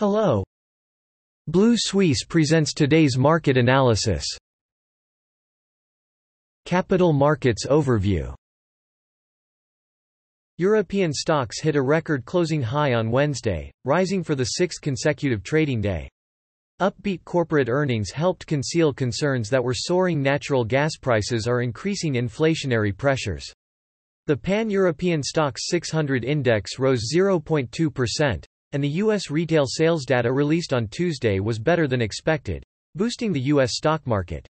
Hello. Blue Suisse presents today's market analysis. Capital Markets Overview European stocks hit a record closing high on Wednesday, rising for the sixth consecutive trading day. Upbeat corporate earnings helped conceal concerns that were soaring natural gas prices are increasing inflationary pressures. The Pan-European STOXX 600 index rose 0.2%, and the U.S. retail sales data released on Tuesday was better than expected, boosting the U.S. stock market.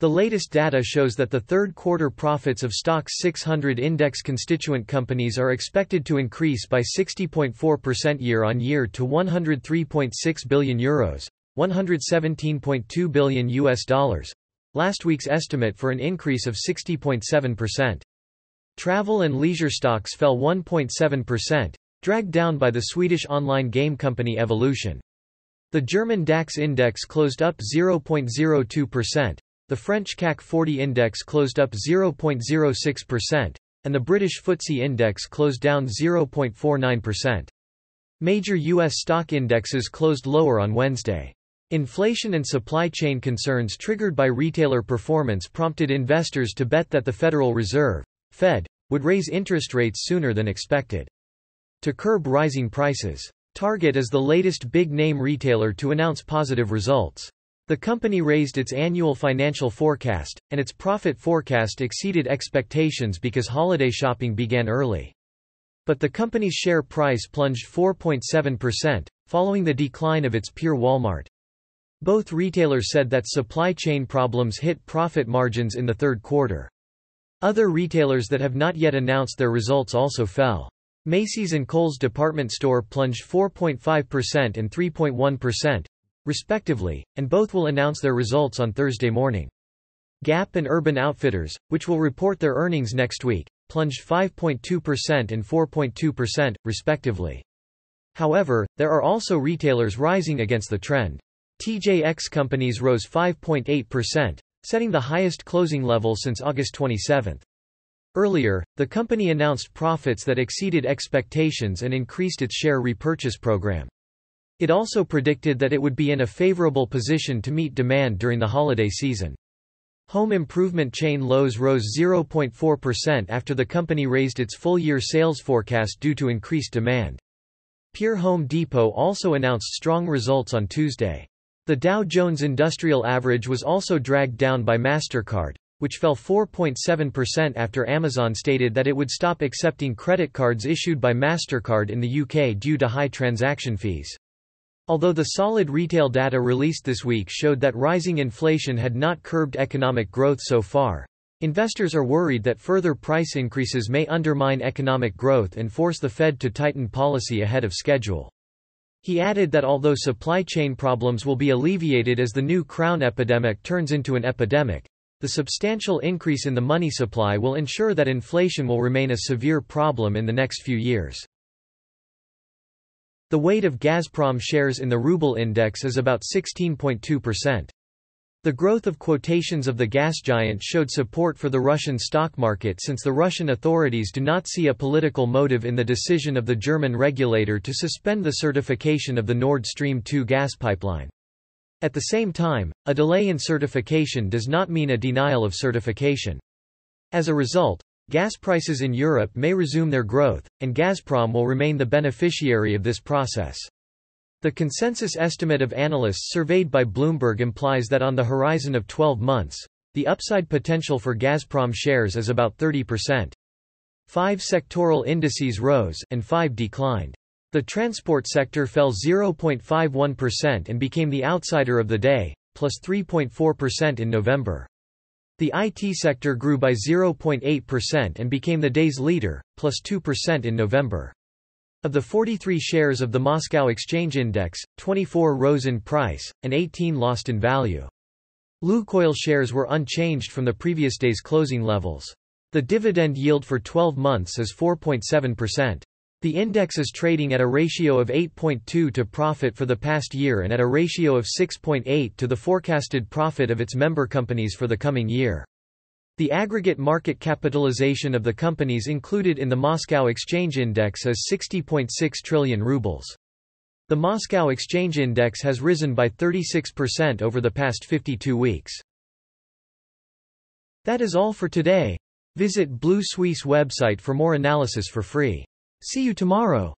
The latest data shows that the third quarter profits of STOXX 600 index constituent companies are expected to increase by 60.4% year-on-year to 103.6 billion euros, 117.2 billion US dollars. Last week's estimate for an increase of 60.7%. Travel and leisure stocks fell 1.7%, dragged down by the Swedish online game company Evolution. The German DAX index closed up 0.02%, the French CAC 40 index closed up 0.06%, and the British FTSE index closed down 0.49%. Major U.S. stock indexes closed lower on Wednesday. Inflation and supply chain concerns triggered by retailer performance prompted investors to bet that the Federal Reserve, Fed, would raise interest rates sooner than expected to curb rising prices. Target is the latest big-name retailer to announce positive results. The company raised its annual financial forecast, and its profit forecast exceeded expectations because holiday shopping began early. But the company's share price plunged 4.7%, following the decline of its peer Walmart. Both retailers said that supply chain problems hit profit margins in the third quarter. Other retailers that have not yet announced their results also fell. Macy's and Kohl's department store plunged 4.5% and 3.1%, respectively, and both will announce their results on Thursday morning. Gap and Urban Outfitters, which will report their earnings next week, plunged 5.2% and 4.2%, respectively. However, there are also retailers rising against the trend. TJX companies rose 5.8%, setting the highest closing level since August 27. Earlier, the company announced profits that exceeded expectations and increased its share repurchase program. It also predicted that it would be in a favorable position to meet demand during the holiday season. Home improvement chain Lowe's rose 0.4% after the company raised its full-year sales forecast due to increased demand. Pure Home Depot also announced strong results on Tuesday. The Dow Jones Industrial Average was also dragged down by MasterCard, which fell 4.7% after Amazon stated that it would stop accepting credit cards issued by MasterCard in the UK due to high transaction fees. Although the solid retail data released this week showed that rising inflation had not curbed economic growth so far, investors are worried that further price increases may undermine economic growth and force the Fed to tighten policy ahead of schedule. He added that although supply chain problems will be alleviated as the new crown epidemic turns into an epidemic, the substantial increase in the money supply will ensure that inflation will remain a severe problem in the next few years. The weight of Gazprom shares in the ruble index is about 16.2%. The growth of quotations of the gas giant showed support for the Russian stock market since the Russian authorities do not see a political motive in the decision of the German regulator to suspend the certification of the Nord Stream 2 gas pipeline. At the same time, a delay in certification does not mean a denial of certification. As a result, gas prices in Europe may resume their growth, and Gazprom will remain the beneficiary of this process. The consensus estimate of analysts surveyed by Bloomberg implies that on the horizon of 12 months, the upside potential for Gazprom shares is about 30%. Five sectoral indices rose and five declined. The transport sector fell 0.51% and became the outsider of the day, plus 3.4% in November. The IT sector grew by 0.8% and became the day's leader, plus 2% in November. Of the 43 shares of the Moscow Exchange Index, 24 rose in price, and 18 lost in value. Lukoil shares were unchanged from the previous day's closing levels. The dividend yield for 12 months is 4.7%. The index is trading at a ratio of 8.2 to profit for the past year and at a ratio of 6.8 to the forecasted profit of its member companies for the coming year. The aggregate market capitalization of the companies included in the Moscow Exchange Index is 60.6 trillion rubles. The Moscow Exchange Index has risen by 36% over the past 52 weeks. That is all for today. Visit Blue Suisse website for more analysis for free. See you tomorrow.